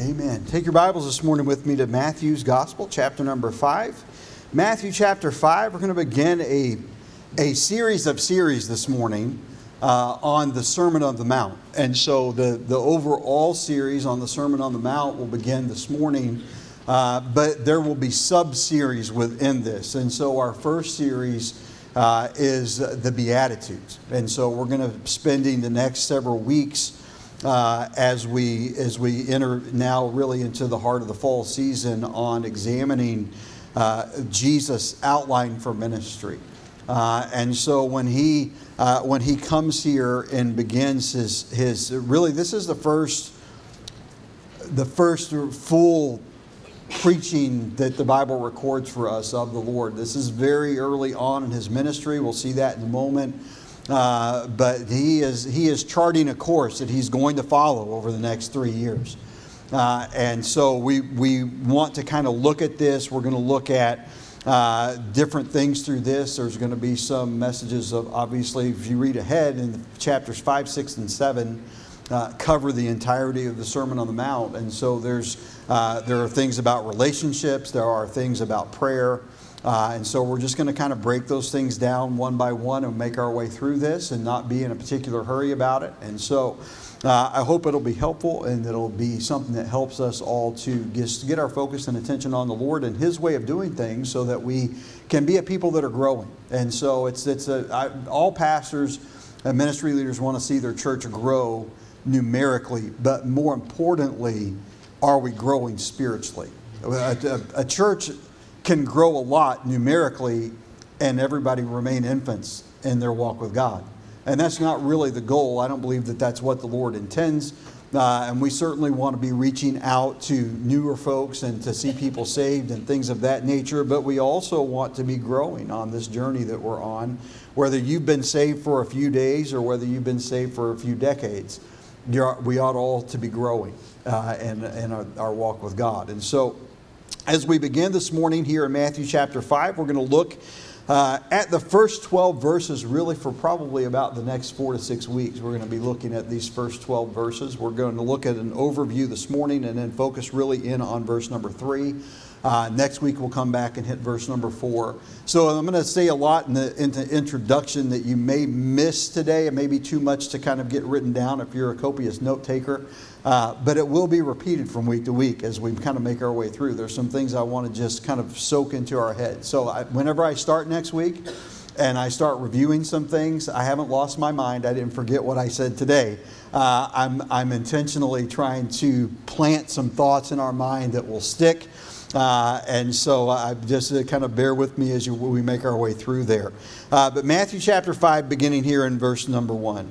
Amen. Take your Bibles this morning with me to Matthew's Gospel, chapter number 5. Matthew chapter 5, we're going to begin a, a series of series this morning uh, on the Sermon on the Mount. And so the, the overall series on the Sermon on the Mount will begin this morning, uh, but there will be sub series within this. And so our first series uh, is the Beatitudes. And so we're going to spending the next several weeks uh, as we as we enter now really into the heart of the fall season on examining uh, Jesus' outline for ministry. Uh, and so when he uh, when he comes here and begins his his really this is the first the first full preaching that the Bible records for us of the Lord. This is very early on in his ministry. We'll see that in a moment. Uh, but he is, he is charting a course that he's going to follow over the next three years. Uh, and so we, we want to kind of look at this. We're going to look at uh, different things through this. There's going to be some messages of, obviously, if you read ahead in chapters 5, 6, and 7, uh, cover the entirety of the Sermon on the Mount. And so there's, uh, there are things about relationships, there are things about prayer. Uh, and so we're just going to kind of break those things down one by one and make our way through this and not be in a particular hurry about it. And so uh, I hope it'll be helpful and it'll be something that helps us all to just get our focus and attention on the Lord and His way of doing things so that we can be a people that are growing. And so it's, it's a, I, all pastors and ministry leaders want to see their church grow numerically, but more importantly, are we growing spiritually? A, a, a church can grow a lot numerically and everybody remain infants in their walk with God. And that's not really the goal. I don't believe that that's what the Lord intends. Uh, and we certainly want to be reaching out to newer folks and to see people saved and things of that nature. But we also want to be growing on this journey that we're on. Whether you've been saved for a few days or whether you've been saved for a few decades, we ought all to be growing uh, in, in our, our walk with God. And so, as we begin this morning here in Matthew chapter 5, we're going to look uh, at the first 12 verses, really, for probably about the next four to six weeks. We're going to be looking at these first 12 verses. We're going to look at an overview this morning and then focus really in on verse number 3. Uh, next week we'll come back and hit verse number four. So I'm going to say a lot in the, in the introduction that you may miss today. It may be too much to kind of get written down if you're a copious note taker. Uh, but it will be repeated from week to week as we kind of make our way through. There's some things I want to just kind of soak into our head. So I, whenever I start next week and I start reviewing some things, I haven't lost my mind. I didn't forget what I said today. Uh, I'm, I'm intentionally trying to plant some thoughts in our mind that will stick. Uh, and so I just uh, kind of bear with me as you, we make our way through there. Uh, but Matthew chapter 5, beginning here in verse number 1.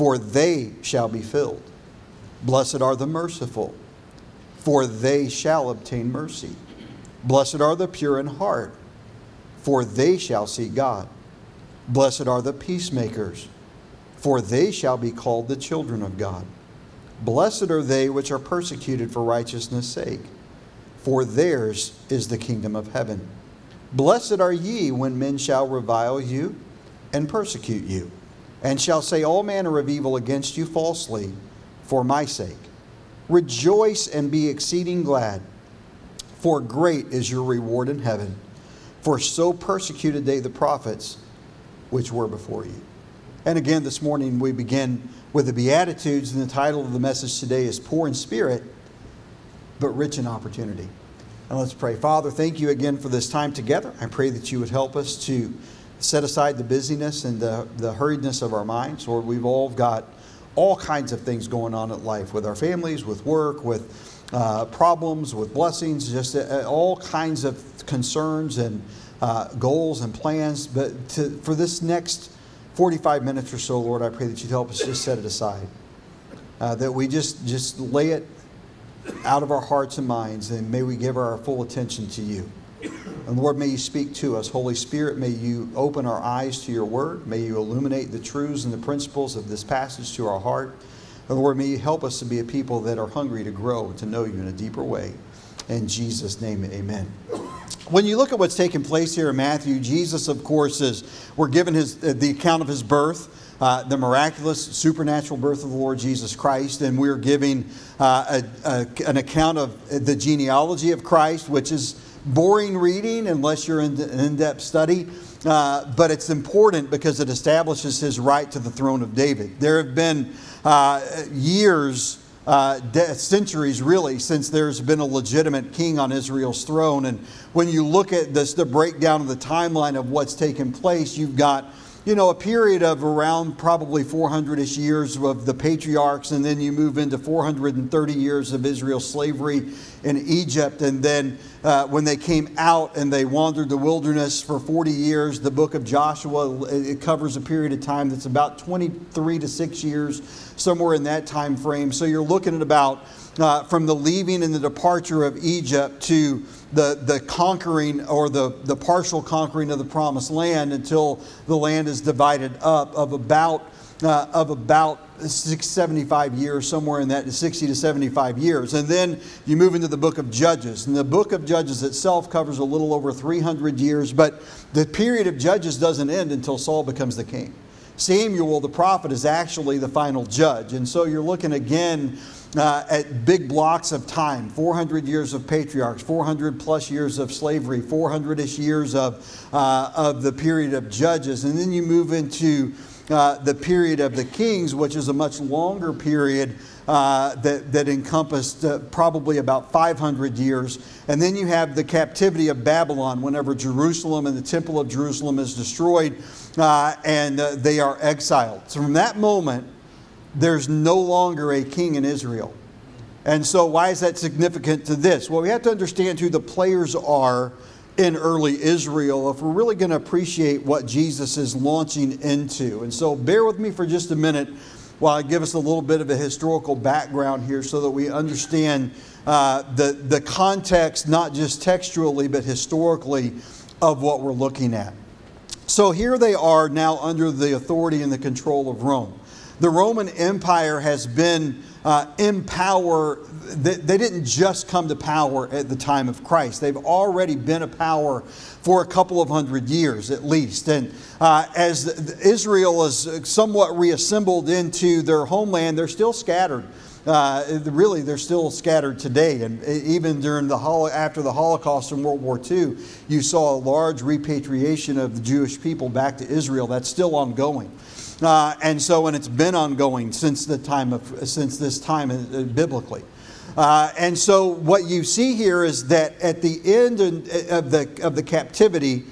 for they shall be filled. Blessed are the merciful, for they shall obtain mercy. Blessed are the pure in heart, for they shall see God. Blessed are the peacemakers, for they shall be called the children of God. Blessed are they which are persecuted for righteousness' sake for theirs is the kingdom of heaven. Blessed are ye when men shall revile you and persecute you, and shall say all manner of evil against you falsely for my sake. Rejoice and be exceeding glad, for great is your reward in heaven. For so persecuted they the prophets which were before you. And again, this morning we begin with the Beatitudes, and the title of the message today is Poor in Spirit but rich in opportunity. And let's pray. Father, thank you again for this time together. I pray that you would help us to set aside the busyness and the, the hurriedness of our minds. Lord, we've all got all kinds of things going on in life with our families, with work, with uh, problems, with blessings, just uh, all kinds of concerns and uh, goals and plans. But to, for this next 45 minutes or so, Lord, I pray that you'd help us just set it aside. Uh, that we just, just lay it out of our hearts and minds, and may we give our full attention to you. And Lord, may you speak to us. Holy Spirit, may you open our eyes to your word. May you illuminate the truths and the principles of this passage to our heart. And Lord, may you help us to be a people that are hungry to grow and to know you in a deeper way. In Jesus' name, amen. When you look at what's taking place here in Matthew, Jesus, of course, is we're given his uh, the account of his birth. Uh, the miraculous supernatural birth of the Lord Jesus Christ, and we're giving uh, a, a, an account of the genealogy of Christ, which is boring reading unless you're in in depth study. Uh, but it's important because it establishes his right to the throne of David. There have been uh, years, uh, de- centuries really, since there's been a legitimate king on Israel's throne. And when you look at this, the breakdown of the timeline of what's taken place, you've got you know, a period of around probably 400 ish years of the patriarchs, and then you move into 430 years of Israel's slavery in Egypt. And then uh, when they came out and they wandered the wilderness for 40 years, the book of Joshua, it covers a period of time that's about 23 to 6 years, somewhere in that time frame. So you're looking at about uh, from the leaving and the departure of Egypt to the, the conquering or the, the partial conquering of the promised land until the land is divided up of about uh, of about 75 years, somewhere in that 60 to 75 years. And then you move into the book of Judges. And the book of Judges itself covers a little over 300 years, but the period of Judges doesn't end until Saul becomes the king. Samuel, the prophet, is actually the final judge. And so you're looking again uh, at big blocks of time 400 years of patriarchs, 400 plus years of slavery, 400 ish years of, uh, of the period of judges. And then you move into uh, the period of the kings, which is a much longer period. Uh, that, that encompassed uh, probably about 500 years. And then you have the captivity of Babylon whenever Jerusalem and the Temple of Jerusalem is destroyed uh, and they are exiled. So from that moment, there's no longer a king in Israel. And so, why is that significant to this? Well, we have to understand who the players are in early Israel if we're really going to appreciate what Jesus is launching into. And so, bear with me for just a minute while I give us a little bit of a historical background here so that we understand uh, the, the context, not just textually, but historically, of what we're looking at. So, here they are now under the authority and the control of Rome the Roman Empire has been uh, in power. They, they didn't just come to power at the time of Christ. They've already been a power for a couple of hundred years at least. And uh, as Israel is somewhat reassembled into their homeland, they're still scattered. Uh, really, they're still scattered today. And even during the after the Holocaust in World War II, you saw a large repatriation of the Jewish people back to Israel. That's still ongoing. Uh, and so, and it's been ongoing since the time of since this time uh, biblically. Uh, and so, what you see here is that at the end of the of the captivity,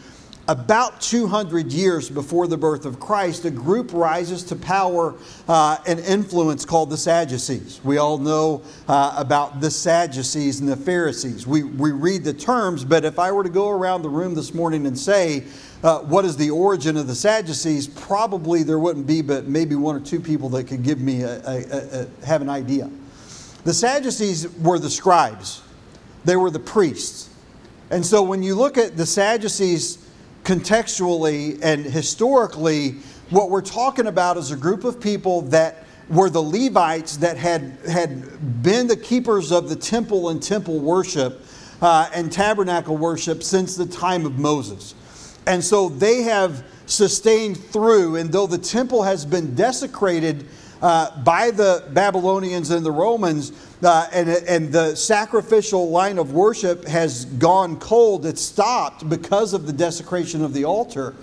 about 200 years before the birth of Christ, a group rises to power uh, and influence called the Sadducees. We all know uh, about the Sadducees and the Pharisees. We, we read the terms, but if I were to go around the room this morning and say, uh, what is the origin of the Sadducees, probably there wouldn't be but maybe one or two people that could give me a, a, a, have an idea. The Sadducees were the scribes, they were the priests. And so when you look at the Sadducees contextually and historically, what we're talking about is a group of people that were the Levites that had, had been the keepers of the temple and temple worship uh, and tabernacle worship since the time of Moses. And so they have sustained through, and though the temple has been desecrated uh, by the Babylonians and the Romans, uh, and, and the sacrificial line of worship has gone cold, it's stopped because of the desecration of the altar.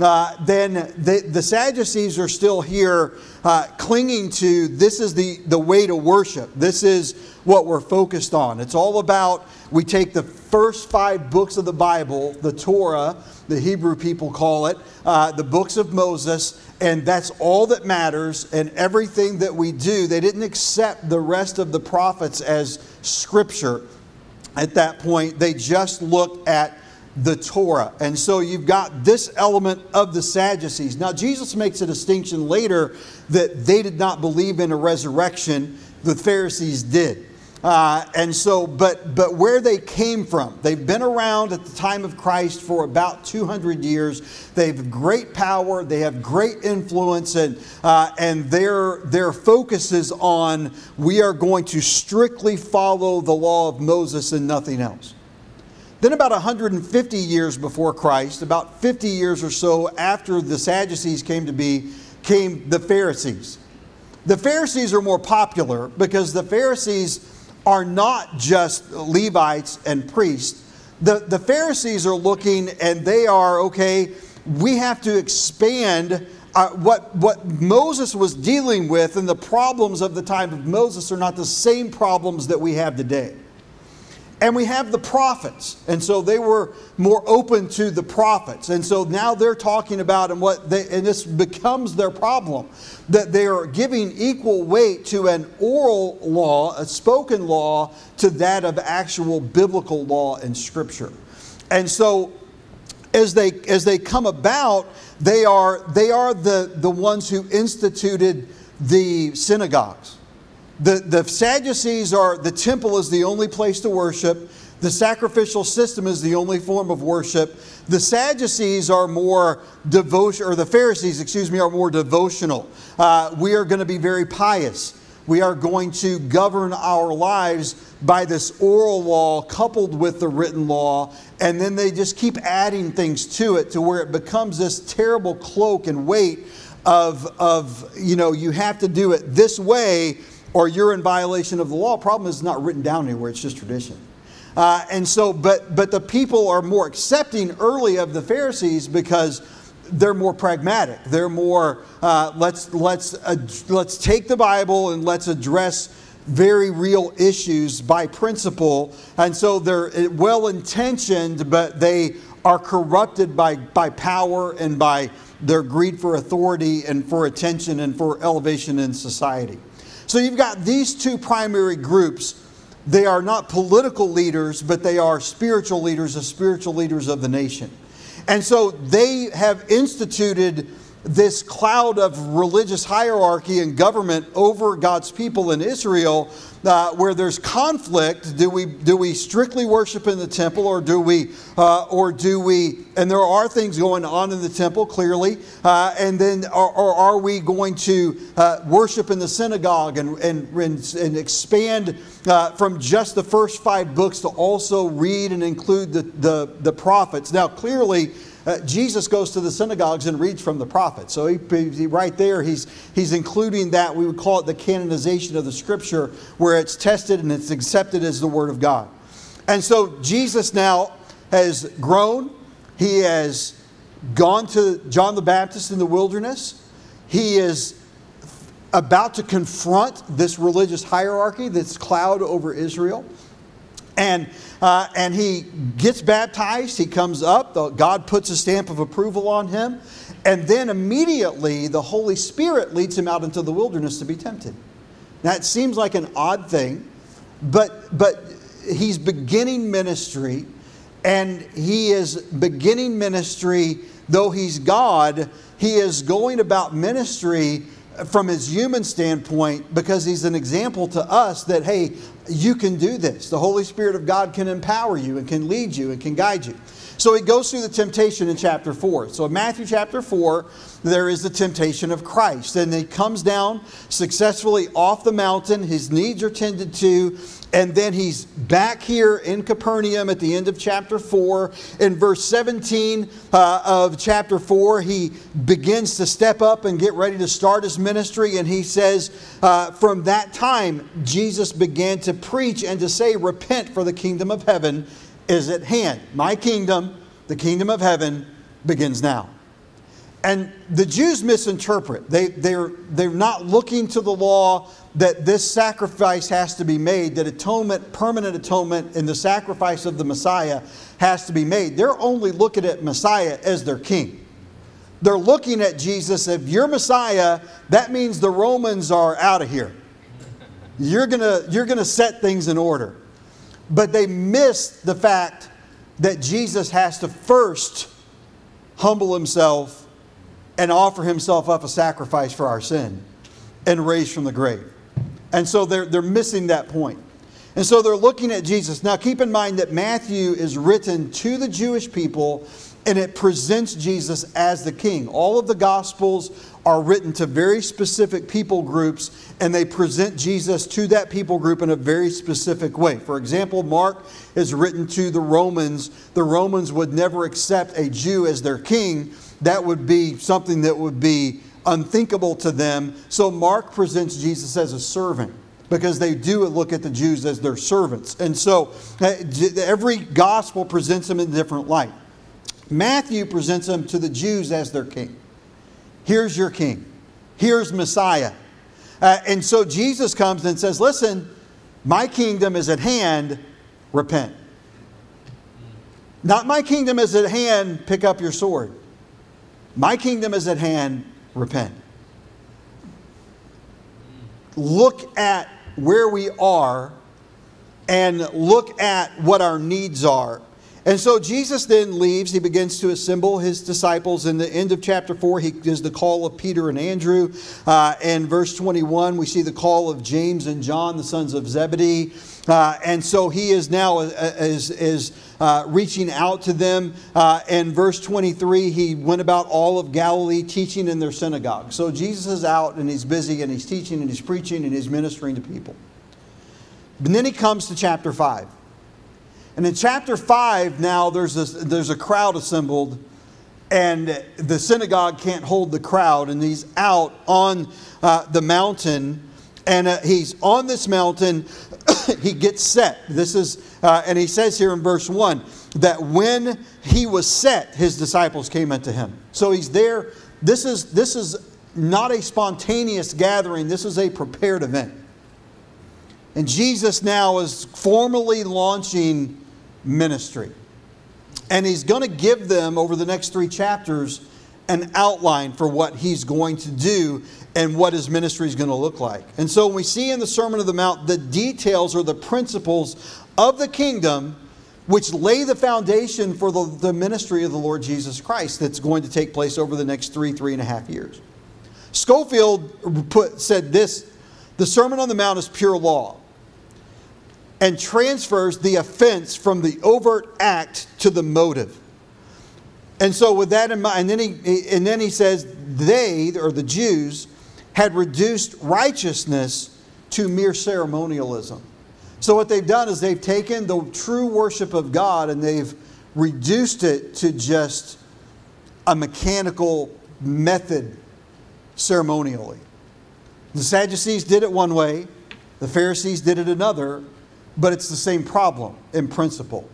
Uh, then the, the, Sadducees are still here uh, clinging to this is the, the way to worship. This is what we're focused on. It's all about we take the first five books of the Bible, the Torah, the Hebrew people call it, uh, the books of Moses, and that's all that matters. And everything that we do, they didn't accept the rest of the prophets as scripture at that point. They just looked at the Torah. And so you've got this element of the Sadducees. Now, Jesus makes a distinction later that they did not believe in a resurrection, the Pharisees did. Uh, and so, but, but where they came from, they've been around at the time of Christ for about 200 years. They have great power, they have great influence, and, uh, and their, their focus is on we are going to strictly follow the law of Moses and nothing else. Then, about 150 years before Christ, about 50 years or so after the Sadducees came to be, came the Pharisees. The Pharisees are more popular because the Pharisees are not just Levites and priests. The, the Pharisees are looking and they are, okay, we have to expand uh, what, what Moses was dealing with, and the problems of the time of Moses are not the same problems that we have today. And we have the prophets. And so they were more open to the prophets. And so now they're talking about, and what they, and this becomes their problem, that they are giving equal weight to an oral law, a spoken law, to that of actual biblical law and scripture. And so as they as they come about, they are they are the, the ones who instituted the synagogues. The, the Sadducees are the temple is the only place to worship. The sacrificial system is the only form of worship. The Sadducees are more devotion, or the Pharisees, excuse me, are more devotional. Uh, we are going to be very pious. We are going to govern our lives by this oral law coupled with the written law, and then they just keep adding things to it to where it becomes this terrible cloak and weight of, of you know, you have to do it this way or you're in violation of the law. Problem is, it's not written down anywhere, it's just tradition. Uh, and so, but, but the people are more accepting early of the Pharisees because they're more pragmatic. They're more, uh, let's, let's, uh, let's take the Bible and let's address very real issues by principle. And so they're well intentioned, but they are corrupted by, by power and by their greed for authority and for attention and for elevation in society. So you've got these two primary groups. They are not political leaders, but they are spiritual leaders, the spiritual leaders of the nation. And so they have instituted this cloud of religious hierarchy and government over God's people in Israel, uh, where there's conflict. Do we do we strictly worship in the temple, or do we, uh, or do we? And there are things going on in the temple clearly, uh, and then or, are we going to uh, worship in the synagogue and and, and expand uh, from just the first five books to also read and include the the, the prophets? Now clearly uh, Jesus goes to the synagogues and reads from the prophets. So he, he, right there, he's, he's including that. We would call it the canonization of the scripture, where it's tested and it's accepted as the word of God. And so Jesus now has grown. He has gone to John the Baptist in the wilderness. He is about to confront this religious hierarchy, this cloud over Israel. And, uh, and he gets baptized, he comes up, the, God puts a stamp of approval on him, and then immediately the Holy Spirit leads him out into the wilderness to be tempted. Now it seems like an odd thing, but, but he's beginning ministry, and he is beginning ministry, though he's God, he is going about ministry from his human standpoint because he's an example to us that, hey, you can do this. The Holy Spirit of God can empower you and can lead you and can guide you. So he goes through the temptation in chapter 4. So in Matthew chapter 4, there is the temptation of Christ. And he comes down successfully off the mountain. His needs are tended to. And then he's back here in Capernaum at the end of chapter 4. In verse 17 uh, of chapter 4, he begins to step up and get ready to start his ministry. And he says, uh, From that time, Jesus began to preach and to say, Repent, for the kingdom of heaven is at hand. My kingdom, the kingdom of heaven, begins now. And the Jews misinterpret. They, they're, they're not looking to the law that this sacrifice has to be made, that atonement, permanent atonement, in the sacrifice of the Messiah has to be made. They're only looking at Messiah as their king. They're looking at Jesus. If you're Messiah, that means the Romans are out of here. You're going you're going to set things in order. But they miss the fact that Jesus has to first humble himself and offer himself up a sacrifice for our sin and raise from the grave. And so they're, they're missing that point. And so they're looking at Jesus. Now, keep in mind that Matthew is written to the Jewish people and it presents Jesus as the king. All of the Gospels are written to very specific people groups and they present Jesus to that people group in a very specific way. For example, Mark is written to the Romans. The Romans would never accept a Jew as their king, that would be something that would be unthinkable to them. So Mark presents Jesus as a servant because they do look at the Jews as their servants. And so eh, every gospel presents them in a different light. Matthew presents them to the Jews as their king. Here's your king. Here's Messiah. Uh, and so Jesus comes and says, Listen, my kingdom is at hand, repent. Not my kingdom is at hand, pick up your sword. My kingdom is at hand, repent. Look at where we are and look at what our needs are and so Jesus then leaves. He begins to assemble his disciples. In the end of chapter 4, he gives the call of Peter and Andrew. Uh, and verse 21, we see the call of James and John, the sons of Zebedee. Uh, and so he is now uh, is, is uh, reaching out to them. Uh, and verse 23, he went about all of Galilee teaching in their synagogue. So Jesus is out and he's busy and he's teaching and he's preaching and he's ministering to people. And then he comes to chapter 5. And in chapter 5, now there's, this, there's a crowd assembled, and the synagogue can't hold the crowd, and he's out on uh, the mountain. And uh, he's on this mountain, he gets set. This is, uh, and he says here in verse 1 that when he was set, his disciples came unto him. So he's there. This is, this is not a spontaneous gathering, this is a prepared event. And Jesus now is formally launching ministry. And he's going to give them, over the next three chapters, an outline for what he's going to do and what his ministry is going to look like. And so we see in the Sermon of the Mount the details or the principles of the kingdom, which lay the foundation for the, the ministry of the Lord Jesus Christ that's going to take place over the next three, three and a half years. Scofield put, said this the Sermon on the Mount is pure law and transfers the offense from the overt act to the motive. And so, with that in mind, and then he, and then he says, they, or the Jews, had reduced righteousness to mere ceremonialism. So, what they've done is they've taken the true worship of God and they've reduced it to just a mechanical method ceremonially. The Sadducees did it one way, the Pharisees did it another, but it's the same problem in principle.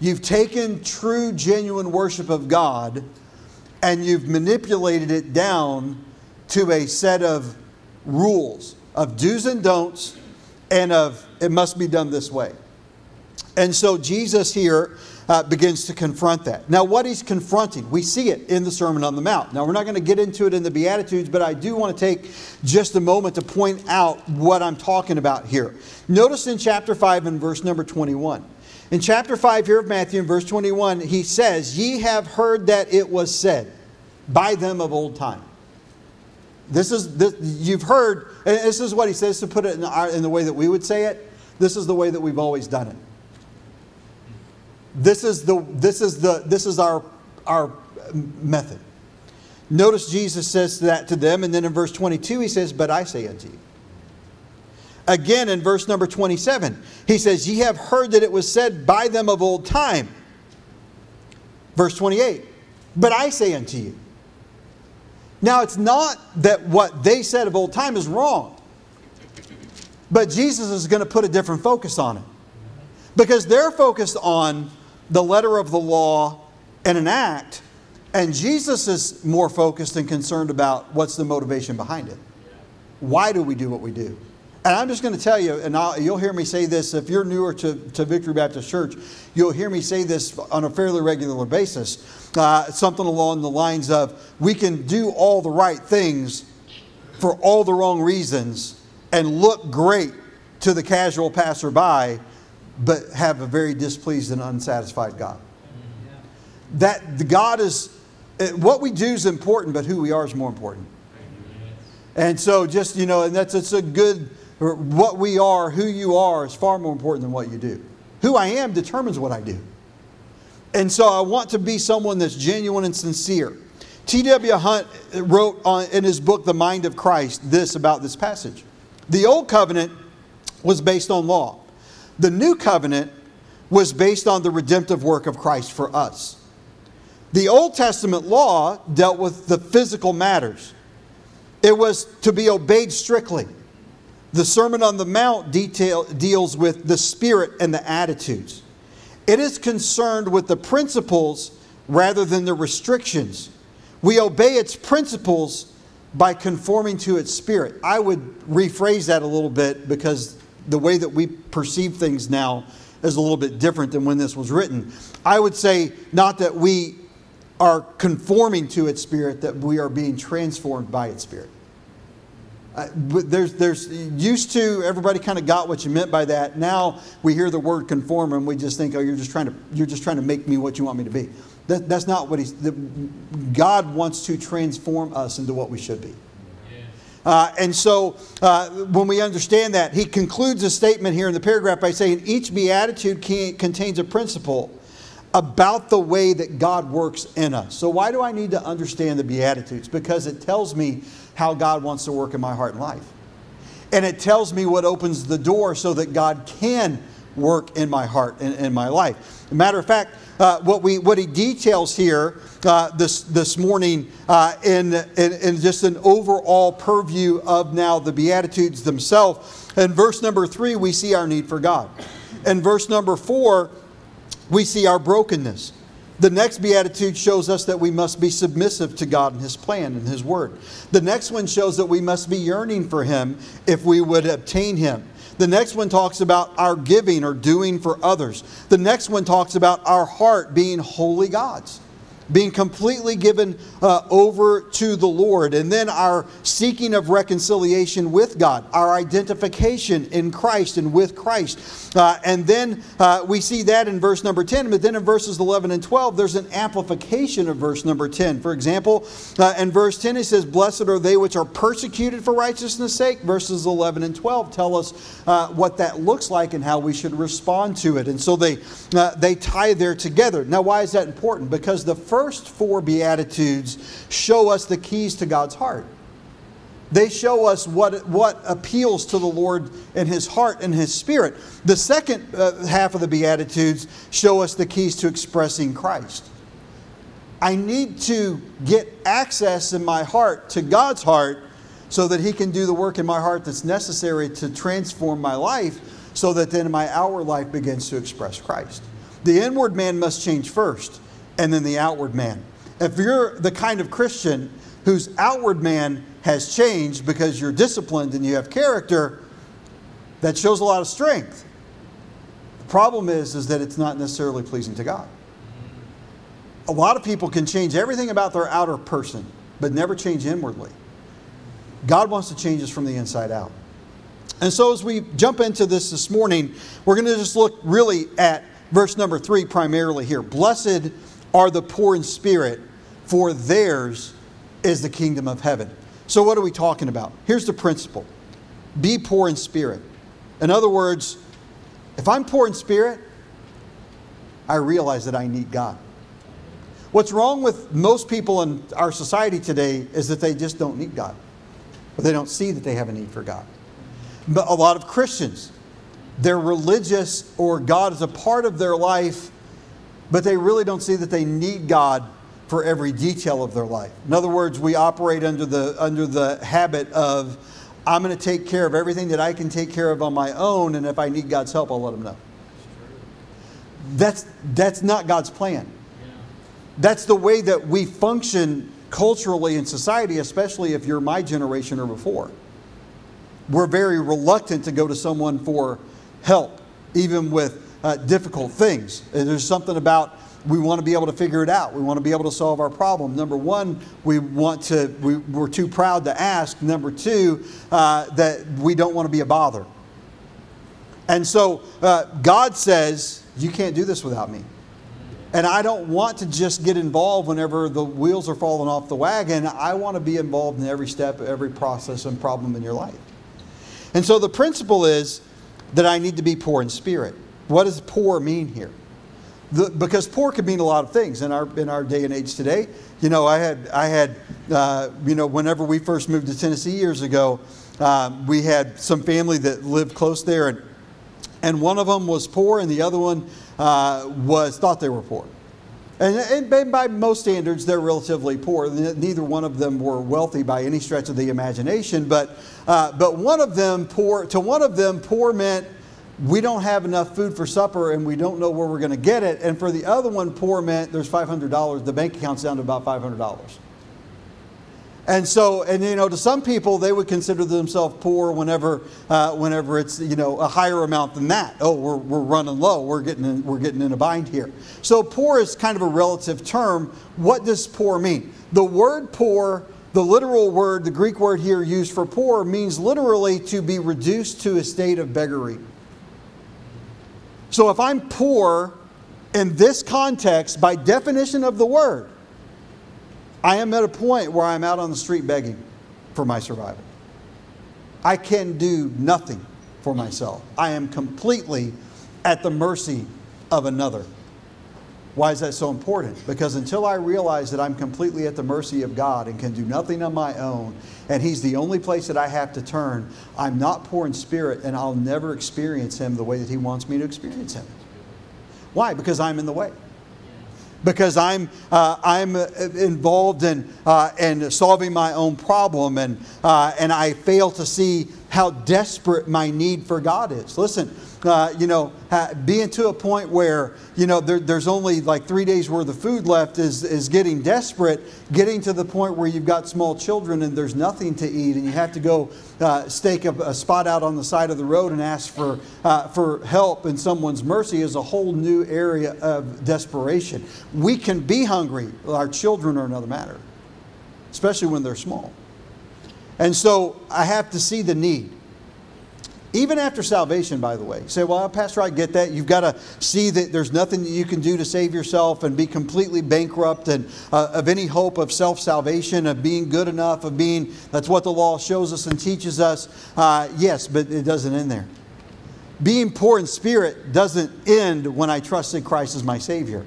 You've taken true, genuine worship of God and you've manipulated it down to a set of rules, of do's and don'ts, and of it must be done this way. And so Jesus here uh, begins to confront that. Now, what he's confronting, we see it in the Sermon on the Mount. Now, we're not going to get into it in the Beatitudes, but I do want to take just a moment to point out what I'm talking about here. Notice in chapter 5 and verse number 21. In chapter 5 here of Matthew, in verse 21, he says, Ye have heard that it was said by them of old time. This is, this, you've heard, and this is what he says to put it in, our, in the way that we would say it. This is the way that we've always done it. This is, the, this is, the, this is our, our method. Notice Jesus says that to them, and then in verse 22 he says, But I say unto you. Again in verse number 27, he says, Ye have heard that it was said by them of old time. Verse 28, But I say unto you. Now it's not that what they said of old time is wrong, but Jesus is going to put a different focus on it. Because they're focused on the letter of the law and an act, and Jesus is more focused and concerned about what's the motivation behind it. Why do we do what we do? And I'm just going to tell you, and I'll, you'll hear me say this if you're newer to, to Victory Baptist Church, you'll hear me say this on a fairly regular basis. Uh, something along the lines of we can do all the right things for all the wrong reasons and look great to the casual passerby, but have a very displeased and unsatisfied God. That the God is, eh, what we do is important, but who we are is more important. And so, just, you know, and that's it's a good what we are, who you are, is far more important than what you do. Who I am determines what I do. And so I want to be someone that's genuine and sincere. T.W. Hunt wrote on, in his book, The Mind of Christ, this about this passage. The Old Covenant was based on law, the New Covenant was based on the redemptive work of Christ for us. The Old Testament law dealt with the physical matters, it was to be obeyed strictly. The Sermon on the Mount detail, deals with the spirit and the attitudes. It is concerned with the principles rather than the restrictions. We obey its principles by conforming to its spirit. I would rephrase that a little bit because the way that we perceive things now is a little bit different than when this was written. I would say not that we are conforming to its spirit, that we are being transformed by its spirit. Uh, but there's, there's used to everybody kind of got what you meant by that. Now we hear the word conform and we just think, oh, you're just trying to you're just trying to make me what you want me to be. That, that's not what he's. The, God wants to transform us into what we should be. Uh, and so, uh, when we understand that, he concludes a statement here in the paragraph by saying each beatitude can, contains a principle about the way that God works in us. So, why do I need to understand the Beatitudes? Because it tells me how God wants to work in my heart and life. And it tells me what opens the door so that God can work in my heart and in my life. matter of fact, uh, what, we, what he details here uh, this, this morning uh, in, in, in just an overall purview of now the Beatitudes themselves. In verse number three, we see our need for God. In verse number four, we see our brokenness. The next beatitude shows us that we must be submissive to God and His plan and His word. The next one shows that we must be yearning for Him if we would obtain Him. The next one talks about our giving or doing for others. The next one talks about our heart being wholly God's being completely given uh, over to the Lord, and then our seeking of reconciliation with God, our identification in Christ and with Christ. Uh, and then uh, we see that in verse number 10, but then in verses 11 and 12, there's an amplification of verse number 10. For example, uh, in verse 10, it says, Blessed are they which are persecuted for righteousness' sake. Verses 11 and 12 tell us uh, what that looks like and how we should respond to it. And so they, uh, they tie there together. Now, why is that important? Because the first first four Beatitudes show us the keys to God's heart. They show us what, what appeals to the Lord in His heart and His spirit. The second uh, half of the Beatitudes show us the keys to expressing Christ. I need to get access in my heart to God's heart so that He can do the work in my heart that's necessary to transform my life so that then my outward life begins to express Christ. The inward man must change first and then the outward man. If you're the kind of Christian whose outward man has changed because you're disciplined and you have character, that shows a lot of strength. The problem is, is that it's not necessarily pleasing to God. A lot of people can change everything about their outer person, but never change inwardly. God wants to change us from the inside out. And so, as we jump into this this morning, we're going to just look really at verse number three primarily here. Blessed are the poor in spirit, for theirs is the kingdom of heaven. So, what are we talking about? Here's the principle be poor in spirit. In other words, if I'm poor in spirit, I realize that I need God. What's wrong with most people in our society today is that they just don't need God, or they don't see that they have a need for God. But a lot of Christians, they're religious or God is a part of their life, but they really don't see that they need God for every detail of their life. In other words, we operate under the, under the habit of, I'm going to take care of everything that I can take care of on my own, and if I need God's help, I'll let Him know. That's, that's not God's plan. That's the way that we function culturally in society, especially if you're my generation or before. We're very reluctant to go to someone for help, even with uh, difficult things. There's something about we want to be able to figure it out. We want to be able to solve our problem. Number one, we want to, we, we're too proud to ask. Number two, uh, that we don't want to be a bother. And so uh, God says, You can't do this without me. And I don't want to just get involved whenever the wheels are falling off the wagon. I want to be involved in every step, every process and problem in your life. And so the principle is that I need to be poor in spirit. What does poor mean here? The, because poor could mean a lot of things in our in our day and age today. You know, I had I had uh, you know whenever we first moved to Tennessee years ago, um, we had some family that lived close there, and and one of them was poor, and the other one uh, was thought they were poor. And, and, by most standards, they're relatively poor. Neither one of them were wealthy by any stretch of the imagination. But, uh, but one of them poor to one of them poor meant we don't have enough food for supper and we don't know where we're going to get it. And for the other one, poor meant there's $500. The bank account's down to about $500. And so, and you know, to some people, they would consider themselves poor whenever, uh, whenever it's you know a higher amount than that. Oh, we're, we're running low. We're getting in, we're getting in a bind here. So poor is kind of a relative term. What does poor mean? The word poor, the literal word, the Greek word here used for poor, means literally to be reduced to a state of beggary. So if I'm poor in this context, by definition of the word, I am at a point where I'm out on the street begging for my survival. I can do nothing for myself. I am completely at the mercy of another. Why is that so important? Because until I realize that I'm completely at the mercy of God and can do nothing on my own, and He's the only place that I have to turn, I'm not poor in spirit and I'll never experience Him the way that He wants me to experience Him. Why? Because I'm in the way because I'm, uh, I'm uh, involved in, uh, in solving my own problem and, uh, and I fail to see how desperate my need for God is. Listen, uh, you know, being to a point where, you know, there, there's only like three days worth of food left is, is getting desperate, getting to the point where you've got small children and there's nothing to eat and you have to go uh, stake a, a, spot out on the side of the road and ask for, uh, for help and someone's mercy is a whole new area of desperation. We can be hungry, our children are another matter, especially when they're small. And so I have to see the need. Even after salvation, by the way. You say, well, Pastor, I get that. You've got to see that there's nothing that you can do to save yourself and be completely bankrupt and uh, of any hope of self salvation, of being good enough, of being, that's what the law shows us and teaches us. Uh, yes, but it doesn't end there. Being poor in spirit doesn't end when I trusted Christ as my Savior.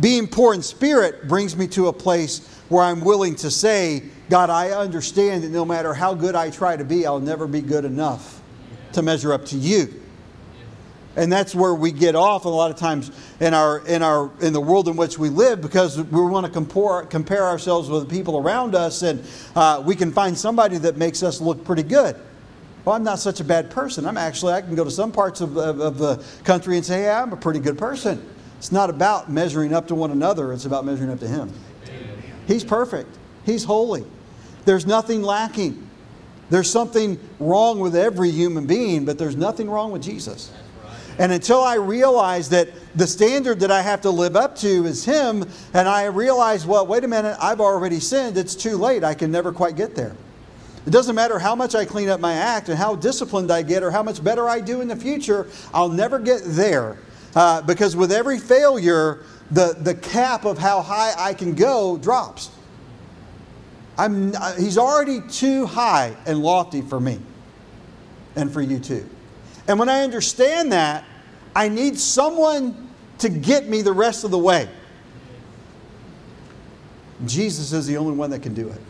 Being poor in spirit brings me to a place where I'm willing to say, God, I understand that no matter how good I try to be, I'll never be good enough to measure up to you. And that's where we get off a lot of times in our in our in the world in which we live because we want to compare compare ourselves with the people around us, and uh, we can find somebody that makes us look pretty good. Well, I'm not such a bad person. I'm actually I can go to some parts of, of, of the country and say, I'm a pretty good person. It's not about measuring up to one another. It's about measuring up to Him. He's perfect. He's holy. There's nothing lacking. There's something wrong with every human being, but there's nothing wrong with Jesus. And until I realize that the standard that I have to live up to is Him, and I realize, well, wait a minute, I've already sinned, it's too late. I can never quite get there. It doesn't matter how much I clean up my act and how disciplined I get or how much better I do in the future, I'll never get there. Uh, because with every failure, the, the cap of how high I can go drops. I'm, uh, he's already too high and lofty for me and for you too. And when I understand that, I need someone to get me the rest of the way. Jesus is the only one that can do it.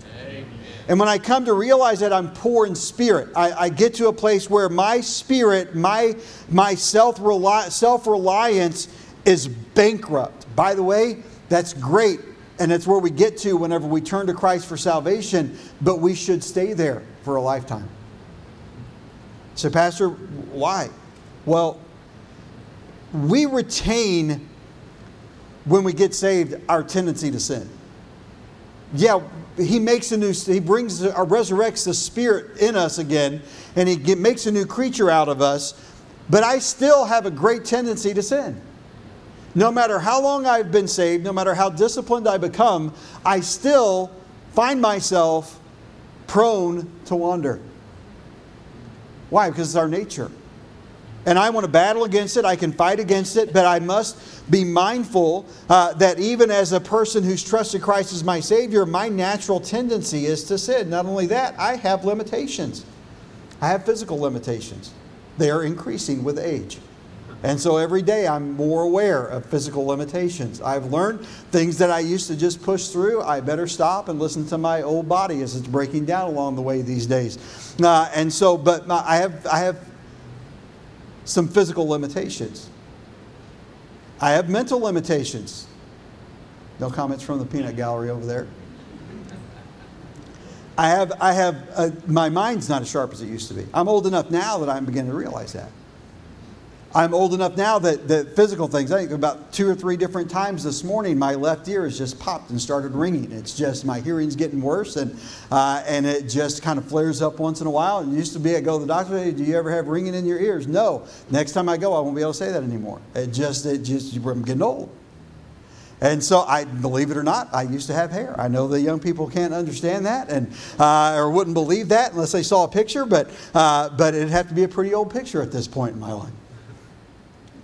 And when I come to realize that I'm poor in spirit, I, I get to a place where my spirit, my, my self reliance is bankrupt. By the way, that's great and it's where we get to whenever we turn to Christ for salvation, but we should stay there for a lifetime. So, Pastor, why? Well, we retain, when we get saved, our tendency to sin. Yeah, he makes a new, he brings, or resurrects the spirit in us again, and he get, makes a new creature out of us, but I still have a great tendency to sin. No matter how long I've been saved, no matter how disciplined I become, I still find myself prone to wander. Why? Because it's our nature. And I want to battle against it. I can fight against it, but I must be mindful uh, that even as a person who's trusted Christ as my Savior, my natural tendency is to sin. Not only that, I have limitations. I have physical limitations. They are increasing with age. And so every day I'm more aware of physical limitations. I've learned things that I used to just push through. I better stop and listen to my old body as it's breaking down along the way these days. Uh, and so, but I have, I have some physical limitations. I have mental limitations. No comments from the peanut gallery over there. I have, I have uh, my mind's not as sharp as it used to be. I'm old enough now that I'm beginning to realize that. I'm old enough now that, that physical things, I think about two or three different times this morning, my left ear has just popped and started ringing. It's just my hearing's getting worse and, uh, and it just kind of flares up once in a while. And it used to be, I go to the doctor, hey, do you ever have ringing in your ears? No. Next time I go, I won't be able to say that anymore. It just, it just, I'm getting old. And so, I believe it or not, I used to have hair. I know the young people can't understand that and uh, or wouldn't believe that unless they saw a picture, but uh, but it'd have to be a pretty old picture at this point in my life.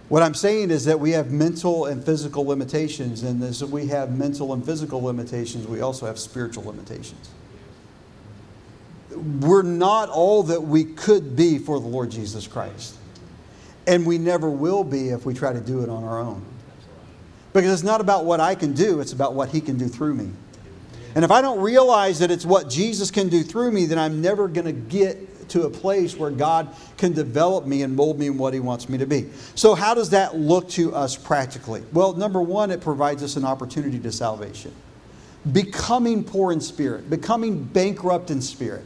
What I'm saying is that we have mental and physical limitations, and as we have mental and physical limitations, we also have spiritual limitations. We're not all that we could be for the Lord Jesus Christ. And we never will be if we try to do it on our own. Because it's not about what I can do, it's about what He can do through me. And if I don't realize that it's what Jesus can do through me, then I'm never going to get to a place where God can develop me and mold me in what He wants me to be. So, how does that look to us practically? Well, number one, it provides us an opportunity to salvation. Becoming poor in spirit, becoming bankrupt in spirit,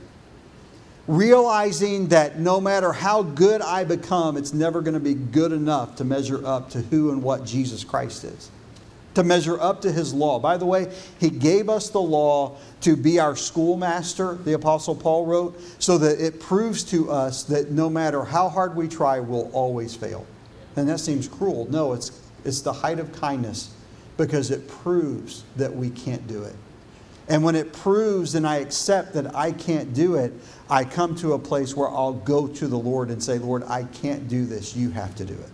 realizing that no matter how good I become, it's never going to be good enough to measure up to who and what Jesus Christ is to measure up to his law. By the way, he gave us the law to be our schoolmaster, the Apostle Paul wrote, so that it proves to us that no matter how hard we try, we'll always fail. And that seems cruel. No, it's, it's the height of kindness because it proves that we can't do it. And when it proves and I accept that I can't do it, I come to a place where I'll go to the Lord and say, Lord, I can't do this. You have to do it.